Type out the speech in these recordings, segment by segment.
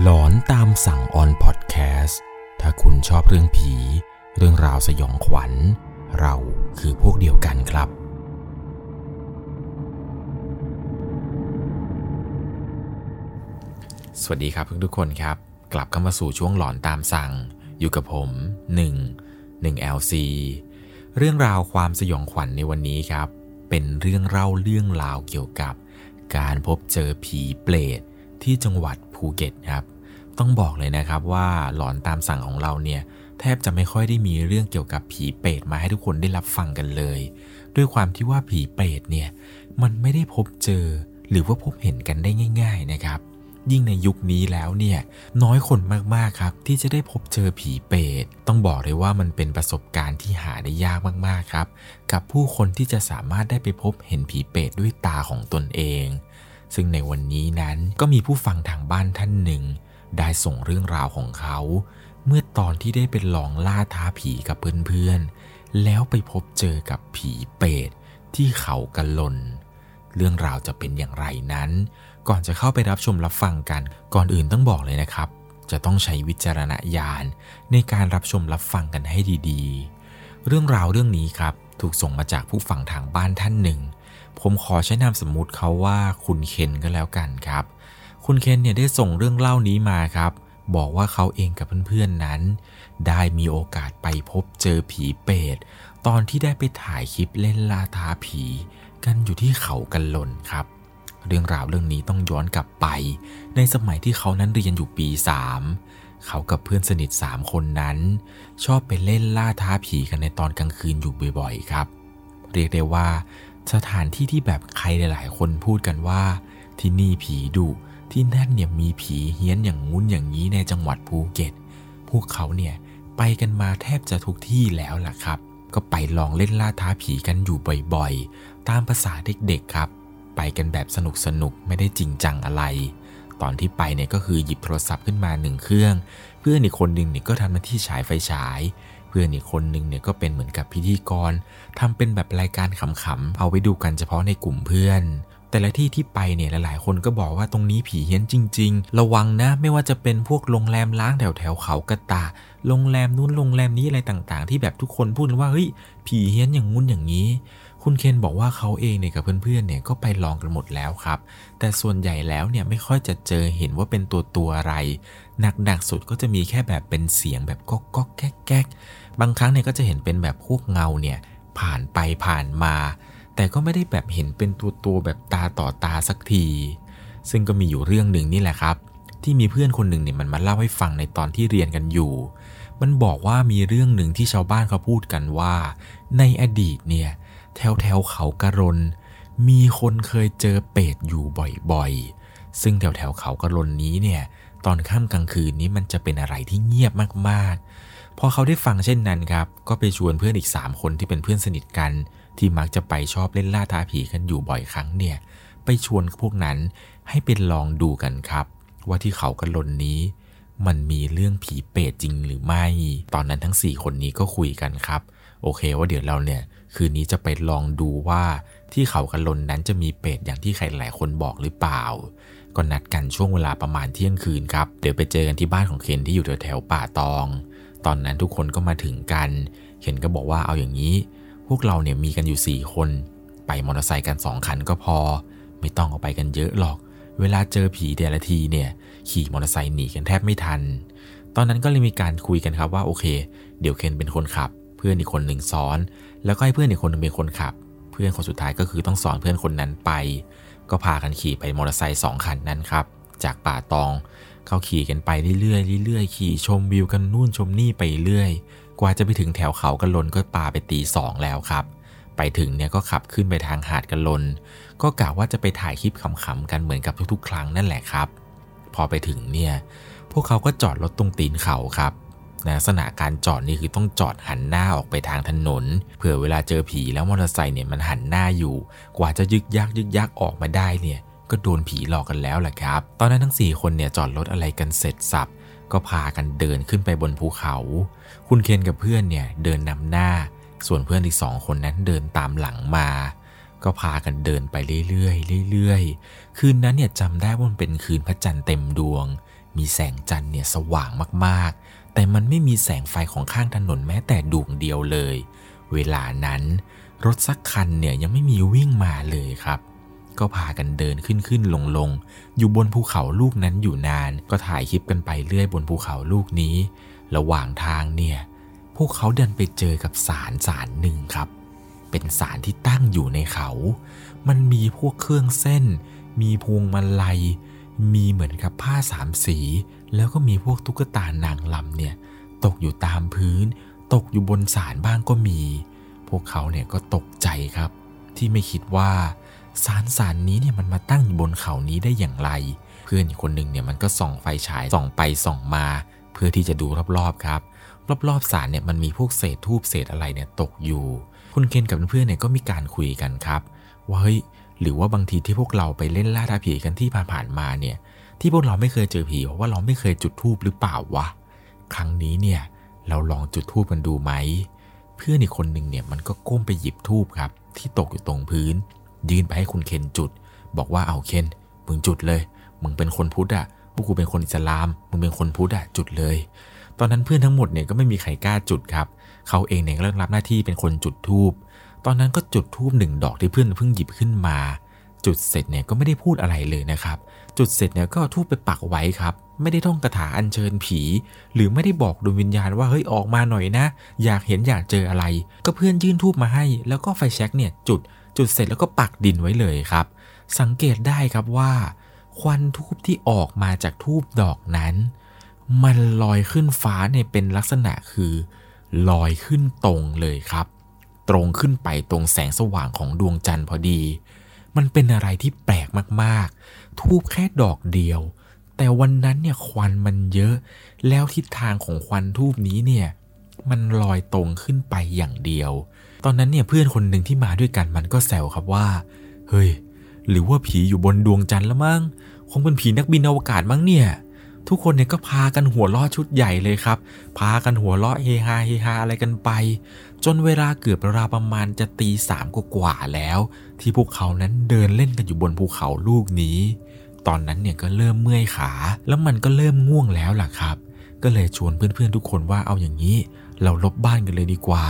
หลอนตามสั่งออนพอดแคสต์ถ้าคุณชอบเรื่องผี เรื่องราวสยองขวัญ เราคือพวกเดียวกันครับ สวัสดีครับทุกคนครับ กลับเข้ามาสู่ช่วงหลอนตามสั่ง อยู่กับผม 1 1 LC เรื่องราวความสยองขวัญในวันนี้ครับ เป็นเรื่องเล่าเรื่องราวเกี่ยวกับ การพบเจอผีเปรตที่จังหวัด ภูเก็ตครับ ต้องบอกเลยนะครับว่าหลอนตามสั่งของเราเนี่ย แทบจะไม่ค่อยได้มีเรื่องเกี่ยวกับผีเปรตมาให้ทุกคนได้รับฟังกันเลย ด้วยความที่ว่าผีเปรตเนี่ย มันไม่ได้พบเจอ หรือว่าพบเห็นกันได้ง่าย ๆนะครับ ยิ่งในยุคนี้แล้วเนี่ย น้อยคนมากๆครับ ที่จะได้พบเจอผีเปรตต้องบอกเลยว่ามันเป็นประสบการณ์ที่หาได้ยากมากๆครับ กับผู้คนที่จะสามารถได้ไปพบเห็นผีเปรตด้วยตาของตนเอง ซึ่งในวันนี้นั้นก็มีผู้ฟังทางบ้านท่านหนึ่ง ได้ส่งเรื่องราวของเขา เมื่อตอนที่ได้เป็นลองล่าท้าผีกับเพื่อนๆ แล้วไปพบเจอกับผีเปรตที่เขากันลน เรื่องราวจะเป็นอย่างไรนั้น ก่อนจะเข้าไปรับชมรับฟังกัน ก่อนอื่นต้องบอกเลยนะครับ จะต้องใช้วิจารณญาณในการรับชมรับฟังกันให้ดีๆ เรื่องราวเรื่องนี้ครับถูกส่งมาจากผู้ฟังทางบ้านท่านหนึ่ง ผมขอใช้นามสมมุติเขาว่าคุณเคนก็แล้วกันครับ คุณเคนเนี่ยได้ส่งเรื่องเล่านี้มาครับ บอกว่าเขาเองกับเพื่อนๆนั้น ได้มีโอกาสไปพบเจอผีเปรตตอนที่ได้ไปถ่ายคลิปเล่นล่าท้าผี กันอยู่ที่เขากันหล่นครับ เรื่องราวเรื่องนี้ต้องย้อนกลับไป ในสมัยที่เขานั้นเรียนอยู่ปี 3 เขากับเพื่อนสนิท 3 คนนั้น ชอบไปเล่นล่าท้าผีกันในตอนกลางคืนอยู่บ่อยๆ ครับ เรียกได้ว่า สถานที่ที่แบบใครหลาย ๆ คนพูดกันว่า ที่นี่ผีดุที่นั่นเนี่ยมีผีเฮี้ยนอย่างงุ้นอย่างนี้ในจังหวัดภูเก็ต พวกเขาเนี่ยไปกันมาแทบจะทุกที่แล้วล่ะครับ ก็ไปลองเล่นล่าท้าผีกันอยู่บ่อยๆ ตามภาษาเด็กๆครับ ไปกันแบบสนุกสนุกๆไม่ได้จริงจังอะไร ตอนที่ไปเนี่ยก็คือหยิบโทรศัพท์ขึ้นมาหนึ่งเครื่อง เพื่อนอีกคนหนึ่งเนี่ยก็ทำหน้าที่ฉายไฟฉาย พื่อนอีกคนหนึ่งเนี่ยก็เป็นเหมือนกับพิธีกรทำเป็นแบบรายการขำๆเอาไว้ดูกันเฉพาะในกลุ่มเพื่อน แต่ละที่ที่ไปเนี่ยหลายๆ คนก็บอกว่าตรงนี้ผีเฮี้ยนจริง ๆ ระวังนะไม่ว่าจะเป็นพวกโรงแรมล้างแถวแถวๆเขากระตาโรงแรมนู้นโรงแรมนี้อะไรต่างๆ ที่แบบทุกคนพูดว่าเฮ้ยผีเฮี้ยนอย่างงุ้นอย่างนี้ คุณเคนบอกว่าเขาเองเนี่ยกับเพื่อนๆเนี่ยก็ไปลองกันหมดแล้วครับ แต่ส่วนใหญ่แล้วเนี่ยไม่ค่อยจะเจอเห็นว่าเป็นตัวตัวอะไร หนักๆสุดก็จะมีแค่แบบเป็นเสียงแบบก๊อกก๊อกแก๊กแก๊กบางครั้งเนี่ยก็จะเห็นเป็นแบบพวกเงาเนี่ยผ่านไปผ่านมา แต่ก็ไม่ได้แบบเห็นเป็นตัวตัวแบบตาต่อตาสักที ซึ่งก็มีอยู่เรื่องหนึ่งนี่แหละครับ ที่มีเพื่อนคนหนึ่งเนี่ยมันมาเล่าให้ฟังในตอนที่เรียนกันอยู่ มันบอกว่ามีเรื่องหนึ่งที่ชาวบ้านเขาพูดกันว่า ในอดีตเนี่ย แถวแถวเขากระรน มีคนเคยเจอเป็ดอยู่บ่อยๆ ซึ่งแถวแถวเขากระรนนี้เนี่ยตอนค่ำกลางคืนนี้มันจะเป็นอะไรที่เงียบมากๆ พอเขาได้ฟังเช่นนั้นครับ ก็ไปชวนเพื่อนอีก 3 คนที่เป็นเพื่อนสนิทกัน ที่มักจะไปชอบเล่นล่าท้าผีกันอยู่บ่อยครั้งเนี่ย ไปชวนพวกนั้นให้เป็นลองดูกันครับ ว่าที่เขากระลนนี้ มันมีเรื่องผีเปรตจริงหรือไม่ ตอนนั้นทั้ง 4 คนนี้ก็คุยกันครับ โอเคว่าเดี๋ยวเราเนี่ยคืนนี้จะไปลองดูว่าที่เขากระลนนั้นจะมีเปรตอย่างที่ใครหลายคนบอกหรือเปล่า ก็นัดกันช่วงเวลาประมาณเที่ยงคืนครับ เดี๋ยวไปเจอกันที่บ้านของเคนที่อยู่แถวๆป่าตอง ตอนนั้นทุกคนก็มาถึงกัน เคนก็บอกว่าเอาอย่างนี้ พวกเราเนี่ยมีกันอยู่ 4 คน ไปมอเตอร์ไซค์กัน 2 คันก็พอ ไม่ต้องเอาไปกันเยอะหรอก เวลาเจอผีแต่ละทีเนี่ย ขี่มอเตอร์ไซค์หนีกันแทบไม่ทัน ตอนนั้นก็เลยมีการคุยกันครับว่าโอเค เดี๋ยวเคนเป็นคนขับ พื่อนอีกคนหนึ่งซ้อน แล้วก็ให้เพื่อนอีกคนนึงเป็นคนขับ เพื่อนคนสุดท้ายก็คือต้องสอนเพื่อนคนนั้นไป ก็พากันขี่ไปมอเตอร์ไซค์สองคันนั้นครับ จากป่าตอง เขาขี่กันไปเรื่อยๆเรื่อยๆขี่ชมวิวกันนู่นชมนี่ไปเรื่อย กว่าจะไปถึงแถวเขากันลนก็ปาไปตีสองแล้วครับ ไปถึงเนี่ยก็ขับขึ้นไปทางหาดกันลน ก็กะว่าจะไปถ่ายคลิปขำๆกันเหมือนกับทุกๆ ครั้งนั่นแหละครับ พอไปถึงเนี่ยพวกเขาก็จอดรถตรงตีนเขาครับ ลักษณะการจอดนี่คือต้องจอดหันหน้าออกไปทางถนน เผื่อเวลาเจอผีแล้วมอเตอร์ไซค์เนี่ยมันหันหน้าอยู่ กว่าจะยึกยักยึกยักออกมาได้เนี่ยก็โดนผีหลอกกันแล้วแหละครับ ตอนนั้นทั้ง 4 คนเนี่ยจอดรถอะไรกันเสร็จสับ ก็พากันเดินขึ้นไปบนภูเขา คุณเคนกับเพื่อนเนี่ยเดินนำหน้า ส่วนเพื่อนอีกสองคนนั้นเดินตามหลังมา ก็พากันเดินไปเรื่อยๆเรื่อยๆ คืนนั้นเนี่ยจำได้ว่ามันเป็นคืนพระจันทร์เต็มดวง มีแสงจันทร์เนี่ยสว่างมากๆ แต่มันไม่มีแสงไฟของข้างถนนแม้แต่ดวงเดียวเลย เวลานั้นรถสักคันเนี่ยยังไม่มีวิ่งมาเลยครับ ก็พากันเดินขึ้นขึ้นลงลงอยู่บนภูเขาลูกนั้นอยู่นาน ก็ถ่ายคลิปกันไปเรื่อยบนภูเขาลูกนี้ ระหว่างทางเนี่ย พวกเขาเดินไปเจอกับสารสารหนึ่งครับ เป็นสารที่ตั้งอยู่ในเขา มันมีพวกเครื่องเส้น มีพวงมาลัย มีเหมือนกับผ้าสามสี แล้วก็มีพวกตุ๊กตานางลำเนี่ยตกอยู่ตามพื้น ตกอยู่บนสารบ้างก็มี พวกเขาเนี่ยก็ตกใจครับ ที่ไม่คิดว่าสารสารนี้เนี่ยมันมาตั้งอยู่บนเขานี้ได้อย่างไร เพื่อนอีกคนหนึ่งเนี่ยมันก็ส่องไฟฉายส่องไปส่องมา เพื่อที่จะดูรอบๆครับ รอบๆสารเนี่ยมันมีพวกเศษทูบเศษอะไรเนี่ยตกอยู่ คุณเคนกับเพื่อนเนี่ยก็มีการคุยกันครับว่าเฮ้ยหรือว่าบางทีที่พวกเราไปเล่นล่าท้าผีกันที่ผ่านๆมาเนี่ย ที่พวกเราไม่เคยเจอผีเพราะว่าเราไม่เคยจุดทูบหรือเปล่าวะ ครั้งนี้เนี่ยเราลองจุดทูบกันดูไหม เพื่อนอีกคนหนึ่งเนี่ยมันก็ก้มไปหยิบทูบครับ ที่ตกอยู่ตรงพื้น ยื่นไปให้คุณเคนจุด บอกว่าเอาเคนมึงจุดเลย มึงเป็นคนพุทธอะพวกกูเป็นคนอิสลาม มึงเป็นคนพุทธอะจุดเลย ตอนนั้นเพื่อนทั้งหมดเนี่ยก็ไม่มีใครกล้าจุดครับ เขาเองเนี่ยเริ่มรับหน้าที่เป็นคนจุดทูบ ตอนนั้นก็จุดทูบหนึ่งดอกที่เพื่อนเพิ่งหยิบขึ้นมา จุดเสร็จเนี่ยก็ไม่ได้พูดอะไรเลยนะครับ จุดเสร็จเนี่ยก็ทูบไปปักไว้ครับ ไม่ได้ท่องคาถาอัญเชิญผี หรือไม่ได้บอกดวงวิญญาณว่าเฮ้ยออกมาหน่อยนะ อยากเห็นอยากเจออะไร ก็เพื่อนยื่นทูบมาให้ แล้วก็ไฟแช็กเนี่ยจุด จุดเสร็จแล้วก็ปักดินไว้เลยครับ สังเกตได้ครับว่า ควันทูบที่ออกมาจากทูบดอกนั้น มันลอยขึ้นฟ้าเนี่ยเป็นลักษณะคือ ลอยขึ้นตรงเลยครับ ตรงขึ้นไปตรงแสงสว่างของดวงจันทร์พอดี มันเป็นอะไรที่แปลกมากๆ ทูบแค่ดอกเดียว แต่วันนั้นเนี่ยควันมันเยอะ แล้วทิศทางของควันทูบนี้เนี่ย มันลอยตรงขึ้นไปอย่างเดียว ตอนนั้นเนี่ยเพื่อนคนหนึ่งที่มาด้วยกันมันก็แซวครับว่า เฮ้ย หรือว่าผีอยู่บนดวงจันทร์ละมั้ง คงเป็นผีนักบินอวกาศมั้งเนี่ยทุกคนเนี่ยก็พากันหัวเราะชุดใหญ่เลยครับ พากันหัวเราะเฮฮาเฮฮาอะไรกันไป จนเวลาเกือบราวประมาณจะตีสามกว่าแล้ว ที่พวกเขานั้นเดินเล่นกันอยู่บนภูเขาลูกนี้ ตอนนั้นเนี่ยก็เริ่มเมื่อยขา แล้วมันก็เริ่มง่วงแล้วล่ะครับ ก็เลยชวนเพื่อนๆทุกคนว่าเอาอย่างนี้ เราลบบ้านกันเลยดีกว่า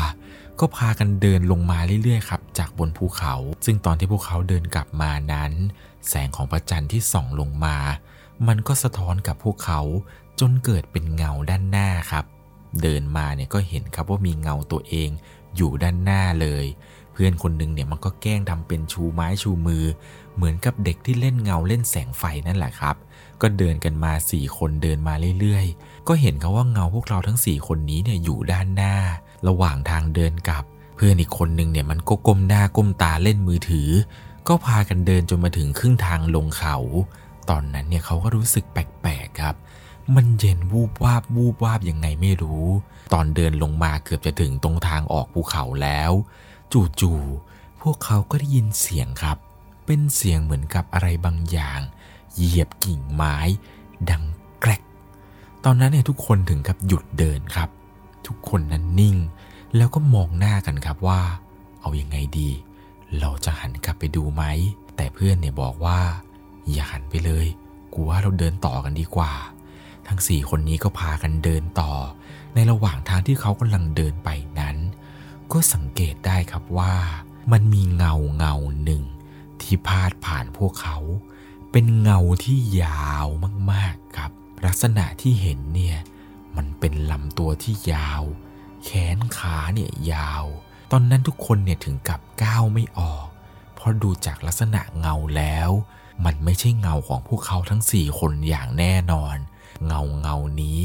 ก็พากันเดินลงมาเรื่อยๆครับ จากบนภูเขา ซึ่งตอนที่พวกเขาเดินกลับมานั้น แสงของพระจันทร์ที่ส่องลงมา มันก็สะท้อนกับพวกเขาจนเกิดเป็นเงาด้านหน้าครับ เดินมาเนี่ยก็เห็นครับว่ามีเงาตัวเองอยู่ด้านหน้าเลย เพื่อนคนหนึ่งเนี่ยมันก็แกล้งทำเป็นชูไม้ชูมือ เหมือนกับเด็กที่เล่นเงาเล่นแสงไฟนั่นแหละครับ ก็เดินกันมาสี่คนเดินมาเรื่อยๆ ก็เห็นเขาว่าเงาพวกเราทั้งสี่คนนี้เนี่ยอยู่ด้านหน้า ระหว่างทางเดินกลับ เพื่อนอีกคนหนึ่งเนี่ยมันก็ก้มหน้าก้มตาเล่นมือถือ ก็พากันเดินจนมาถึงครึ่งทางลงเขา ตอนนั้นเนี่ยเขาก็รู้สึกแปลกๆครับ มันเย็นวูบวาบวูบวาบยังไงไม่รู้ ตอนเดินลงมาเกือบจะถึงตรงทางออกภูเขาแล้ว จู่ๆพวกเขาก็ได้ยินเสียงครับ เป็นเสียงเหมือนกับอะไรบางอย่าง เหยียบกิ่งไม้ ดังแกรก ตอนนั้นเนี่ยทุกคนถึงกับหยุดเดินครับ ทุกคนนั้นนิ่ง แล้วก็มองหน้ากันครับว่า เอาอยัางไงดี เราจะหันกลับไปดูไหม แต่เพื่อนเนี่ยบอกว่า อย่าหันไปเลย กูว่าเราเดินต่อกันดีกว่า ทั้งสี่คนนี้ก็พากันเดินต่อ ในระหว่างทางที่เขากำลังเดินไปนั้น ก็สังเกตได้ครับว่ามันมีเงาเงาหนึ่ง ที่พาดผ่านพวกเขา เป็นเงาที่ยาวมากๆครับ ลักษณะที่เห็นเนี่ยมันเป็นลำตัวที่ยาว แขนขาเนี่ยยาว ตอนนั้นทุกคนเนี่ยถึงกับก้าวไม่ออก เพราะดูจากลักษณะเงาแล้ว มันไม่ใช่เงาของพวกเขาทั้งสี่คนอย่างแน่นอน เงาเงานี้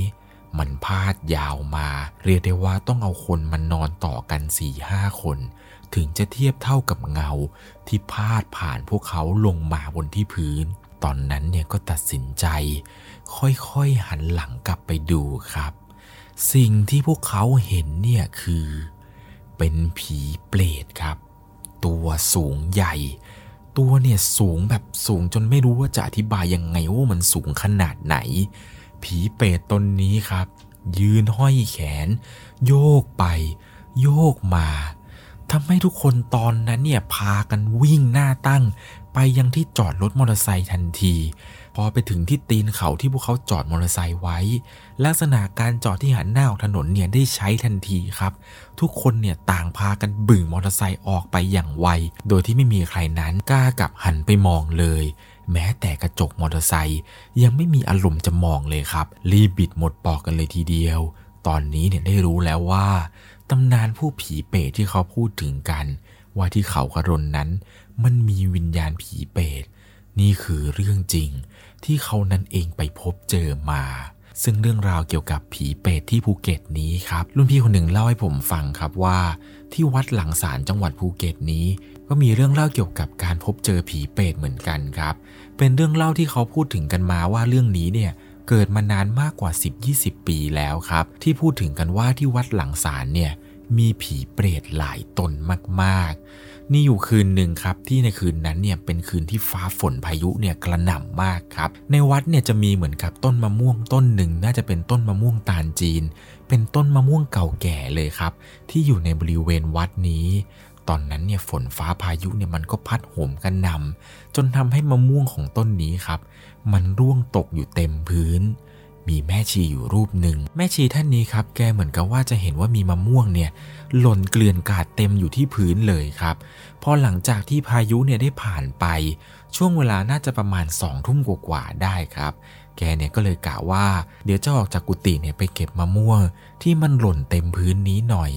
มันพาดยาวมา เรียกได้ว่าต้องเอาคนมันนอนต่อกันสี่ห้าคน ถึงจะเทียบเท่ากับเงาที่พาดผ่านพวกเขาลงมาบนที่พื้น ตอนนั้นเนี่ยก็ตัดสินใจ ค่อยๆหันหลังกลับไปดูครับ สิ่งที่พวกเขาเห็นเนี่ยคือ เป็นผีเปรตครับ ตัวสูงใหญ่ตัวเนี่ยสูงแบบสูงจนไม่รู้ว่าจะอธิบายยังไงว่ามันสูงขนาดไหน ผีเปรตตนนี้ครับ ยืนห้อยแขน โยกไป โยกมาทำให้ทุกคนตอนนั้นเนี่ยพากันวิ่งหน้าตั้ง ไปยังที่จอดรถมอเตอร์ไซค์ทันที พอไปถึงที่ตีนเขาที่พวกเขาจอดมอเตอร์ไซค์ไว้ ลักษณะการจอดที่หันหน้าออกถนนเนี่ยได้ใช้ทันทีครับ ทุกคนเนี่ยต่างพากันบึ่งมอเตอร์ไซค์ออกไปอย่างไว โดยที่ไม่มีใครนั้นกล้ากลับหันไปมองเลย แม้แต่กระจกมอเตอร์ไซค์ยังไม่มีอารมณ์จะมองเลยครับ รีบบิดหมดปลอกกันเลยทีเดียว ตอนนี้เนี่ยได้รู้แล้วว่าตำนานผู้ผีเปรตที่เขาพูดถึงกัน ว่าที่เขากะรนนั้น มันมีวิญญาณผีเปรตนี่คือเรื่องจริงที่เขานั้นเองไปพบเจอมา ซึ่งเรื่องราวเกี่ยวกับผีเปรตที่ภูเก็ตนี้ครับ รุ่นพี่คนหนึ่งเล่าให้ผมฟังครับว่า ที่วัดหลังศาลจังหวัดภูเก็ตนี้ ก็มีเรื่องเล่าเกี่ยวกับการพบเจอผีเปรตเหมือนกันครับ เป็นเรื่องเล่าที่เขาพูดถึงกันมาว่าเรื่องนี้เนี่ยเกิดมานานมากกว่า 10-20 ปีแล้วครับ ที่พูดถึงกันว่าที่วัดหลังสารเนี่ยมีผีเปรตหลายตนมากๆ นี่อยู่คืนหนึ่งครับที่ในคืนนั้นเนี่ยเป็นคืนที่ฟ้าฝนพายุเนี่ยกระหน่ำมากครับ ในวัดเนี่ยจะมีเหมือนกับต้นมะม่วงต้นหนึ่งน่าจะเป็นต้นมะม่วงตาลจีน เป็นต้นมะม่วงเก่าแก่เลยครับ ที่อยู่ในบริเวณวัดนี้ ตอนนั้นเนี่ยฝนฟ้าพายุเนี่ยมันก็พัดโหมกันนำจนทำให้มะม่วงของต้นนี้ครับ มันร่วงตกอยู่เต็มพื้น มีแม่ชีอยู่รูปหนึ่ง แม่ชีท่านนี้ครับ แกเหมือนกับว่าจะเห็นว่ามีมะม่วงเนี่ยหล่นเกลื่อนกาดเต็มอยู่ที่พื้นเลยครับ พอหลังจากที่พายุเนี่ยได้ผ่านไป ช่วงเวลาน่าจะประมาณสองทุ่มกว่าๆได้ครับ แกเนี่ยก็เลยกะว่า เดี๋ยวจะออกจากกุฏิเนี่ยไปเก็บมะม่วง ที่มันหล่นเต็มพื้นนี้หน่อย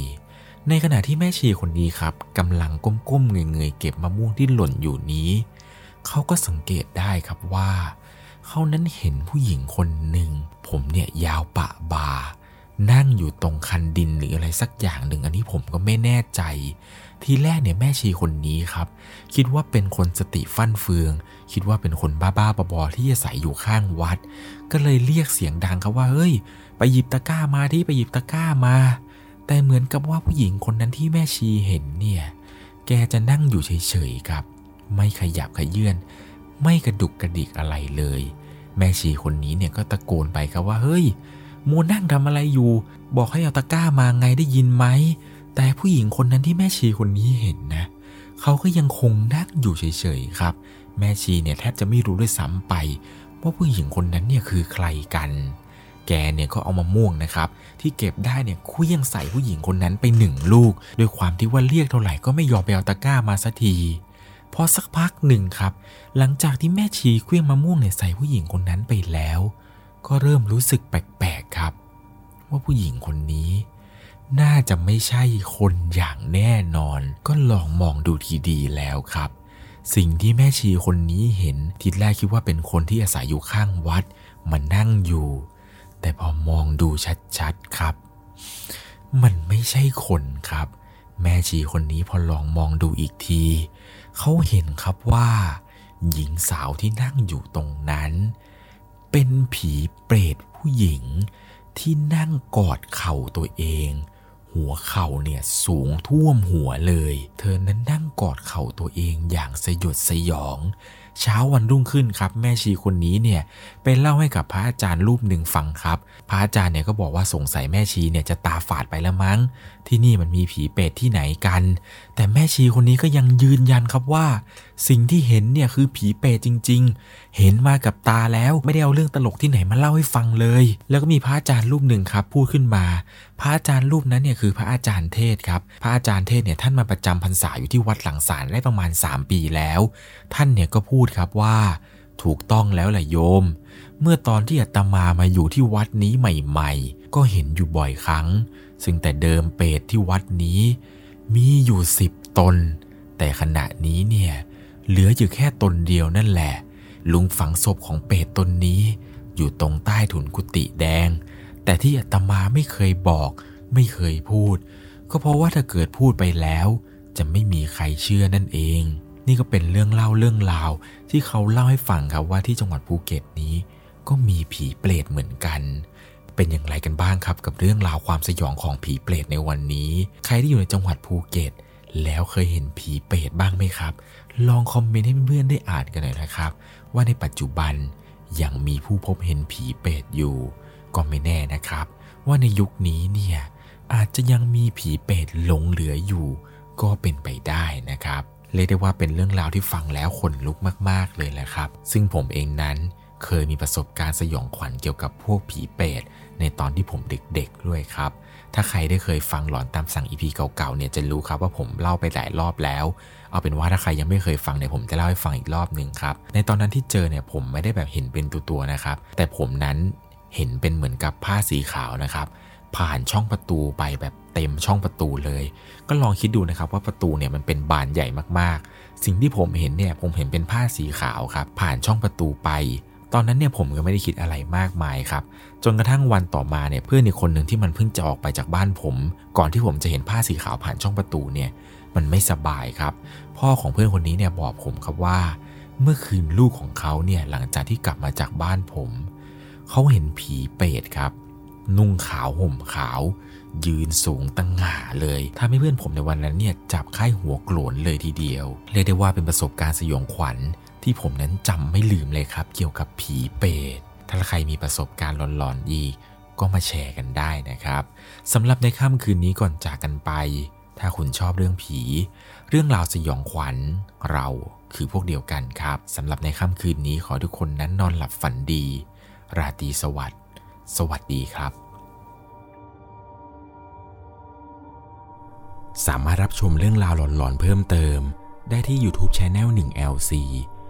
ในขณะที่แม่ชีคนนี้ครับกำลังก้มๆเงยๆเก็บมะม่วงที่หล่นอยู่นี้ เขาก็สังเกตได้ครับว่า เขานั้นเห็นผู้หญิงคนหนึ่ง ผมเนี่ยยาวปะบา นั่งอยู่ตรงคันดินหรืออะไรสักอย่างหนึ่ง อันนี้ผมก็ไม่แน่ใจ ทีแรกเนี่ยแม่ชีคนนี้ครับ คิดว่าเป็นคนสติฟั่นเฟือง คิดว่าเป็นคนบ้าๆบอๆที่อาศัยอยู่ข้างวัด ก็เลยเรียกเสียงดังครับว่าเฮ้ย ไปหยิบตะกร้ามาที่ไปหยิบตะกร้ามา แต่เหมือนกับว่าผู้หญิงคนนั้นที่แม่ชีเห็นเนี่ยแกจะนั่งอยู่เฉยๆครับ ไม่ขยับขยื่นไม่กระดุกกระดิกอะไรเลย แม่ชีคนนี้เนี่ยก็ตะโกนไปครับว่าเฮ้ยมูนั่งทำอะไรอยู่ บอกให้เอาตะกร้ามาไงได้ยินไหม แต่ผู้หญิงคนนั้นที่แม่ชีคนนี้เห็นนะ เขาก็ยังคงนั่งอยู่เฉยๆครับ แม่ชีเนี่ยแทบจะไม่รู้ด้วยซ้ำไป ว่าผู้หญิงคนนั้นเนี่ยคือใครกัน แกเนี่ยก็เอามาม่วงนะครับ ที่เก็บได้เนี่ยคุยงใส่ผู้หญิงคนนั้นไปหนึ่งลูก ด้วยความที่ว่าเรียกเท่าไหร่ก็ไม่ยอมไปเอาตะกร้ามาสักที พอสักพักหนึ่งครับ หลังจากที่แม่ชีเคลื่องมะม่วงเนี่ยใส่ผู้หญิงคนนั้นไปแล้ว ก็เริ่มรู้สึกแปลกๆครับ ว่าผู้หญิงคนนี้ น่าจะไม่ใช่คนอย่างแน่นอน ก็ลองมองดูทีดีแล้วครับ สิ่งที่แม่ชีคนนี้เห็นทีแรกคิดว่าเป็นคนที่อาศัยอยู่ข้างวัดมานั่งอยู่ แต่พอมองดูชัดๆครับ มันไม่ใช่คนครับ แม่ชีคนนี้พอลองมองดูอีกที เขาเห็นครับว่า หญิงสาวที่นั่งอยู่ตรงนั้น เป็นผีเปรตผู้หญิงที่นั่งกอดเข่าตัวเอง หัวเข่าเนี่ยสูงท่วมหัวเลย เธอนั้นนั่งกอดเข่าตัวเองอย่างสยดสยอง เช้าวันรุ่งขึ้นครับแม่ชีคนนี้เนี่ยไปเล่าให้กับพระอาจารย์รูปหนึ่งฟังครับ พระอาจารย์เนี่ยก็บอกว่าสงสัยแม่ชีเนี่ยจะตาฝาดไปแล้วมั้ง ที่นี่มันมีผีเปรตที่ไหนกัน แต่แม่ชีคนนี้ก็ยังยืนยันครับว่า สิ่งที่เห็นเนี่ยคือผีเปรตจริง ๆ เห็นมากับตาแล้วไม่ได้เอาเรื่องตลกที่ไหนมาเล่าให้ฟังเลย แล้วก็มีพระอาจารย์รูปหนึ่งครับพูดขึ้นมา พระอาจารย์รูปนั้นเนี่ยคือพระอาจารย์เทศครับ พระอาจารย์เทศเนี่ยท่านมาประจำพรรษาอยู่ที่วัดหลังสารได้ประมาณ 3 ปีแล้ว ท่านเนี่ยก็พูดครับว่าถูกต้องแล้วแหละโยม เมื่อตอนที่อาตมามาอยู่ที่วัดนี้ใหม่ ๆ ก็เห็นอยู่บ่อยครั้ง ซึ่งแต่เดิมเปรตที่วัดนี้ มีอยู่สิบตน แต่ขณะนี้เนี่ย เหลืออยู่แค่ตนเดียวนั่นแหละ ลุงฝังศพของเปรตตนนี้ อยู่ตรงใต้ถุนกุฏิแดง แต่ที่อาตมาไม่เคยบอก ไม่เคยพูด ก็เพราะว่าถ้าเกิดพูดไปแล้ว จะไม่มีใครเชื่อนั่นเอง นี่ก็เป็นเรื่องเล่าเรื่องราว ที่เขาเล่าให้ฟังครับว่าที่จังหวัดภูเก็ตนี้ ก็มีผีเปรตเหมือนกันเป็นอย่างไรกันบ้างครับกับเรื่องราวความสยองของผีเปรตในวันนี้ ใครที่อยู่ในจังหวัดภูเก็ต แล้วเคยเห็นผีเปรตบ้างไหมครับ ลองคอมเมนต์ให้เพื่อนๆได้อ่านกันหน่อยนะครับ ว่าในปัจจุบันยังมีผู้พบเห็นผีเปรตอยู่ ก็ไม่แน่นะครับ ว่าในยุคนี้เนี่ยอาจจะยังมีผีเปรตหลงเหลืออยู่ ก็เป็นไปได้นะครับเรียกได้ว่าเป็นเรื่องราวที่ฟังแล้วขนลุกมาก ๆ เลยแหละครับ ซึ่งผมเองนั้น เคยมีประสบการณ์สยองขวัญเกี่ยวกับพวกผีเปรตในตอนที่ผมเด็กๆด้วยครับ ถ้าใครได้เคยฟังหลอนตามสั่งอีพีเก่าๆเนี่ยจะรู้ครับว่าผมเล่าไปหลายรอบแล้ว เอาเป็นว่าถ้าใครยังไม่เคยฟังเนี่ยผมจะเล่าให้ฟังอีกรอบหนึ่งครับ ในตอนนั้นที่เจอเนี่ยผมไม่ได้แบบเห็นเป็นตัวๆนะครับ แต่ผมนั้นเห็นเป็นเหมือนกับผ้าสีขาวนะครับ ผ่านช่องประตูไปแบบเต็มช่องประตูเลย ก็ลองคิดดูนะครับว่าประตูเนี่ยมันเป็นบานใหญ่มากๆ สิ่งที่ผมเห็นเนี่ยผมเห็นเป็นผ้าสีขาวครับ ผ่านช่องประตูไป ตอนนั้นเนี่ยผมก็ไม่ได้คิดอะไรมากมายครับ จนกระทั่งวันต่อมาเนี่ยเพื่อนอีกคนหนึ่งที่มันเพิ่งจะออกไปจากบ้านผม ก่อนที่ผมจะเห็นผ้าสีขาวผ่านช่องประตูเนี่ยมันไม่สบายครับ พ่อของเพื่อนคนนี้เนี่ยบอกผมครับว่า เมื่อคืนลูกของเขาเนี่ยหลังจากที่กลับมาจากบ้านผม เขาเห็นผีเปรตครับ นุ่งขาวห่มขาว ยืนสูงตั้งหง่าเลยทำให้เพื่อนผมในวันนั้นเนี่ยจับไข้หัวโกรนเลยทีเดียว เรียกได้ว่าเป็นประสบการณ์สยองขวัญ ที่ผมนั้นจำไม่ลืมเลยครับ เกี่ยวกับผีเปรตถ้าใครมีประสบการณ์หลอนๆอีก ก็มาแชร์กันได้นะครับสำหรับในค่ำคืนนี้ก่อนจากกันไป ถ้าคุณชอบเรื่องผี เรื่องราวสยองขวัญ เราคือพวกเดียวกันครับสำหรับในค่ำคืนนี้ขอทุกคนนั้นนอนหลับฝันดี ราตรีสวัสดิ์สวัสดีครับ สามารถรับชมเรื่องราวหลอนๆเพิ่มเติม ได้ที่ YouTube Channel 1 LC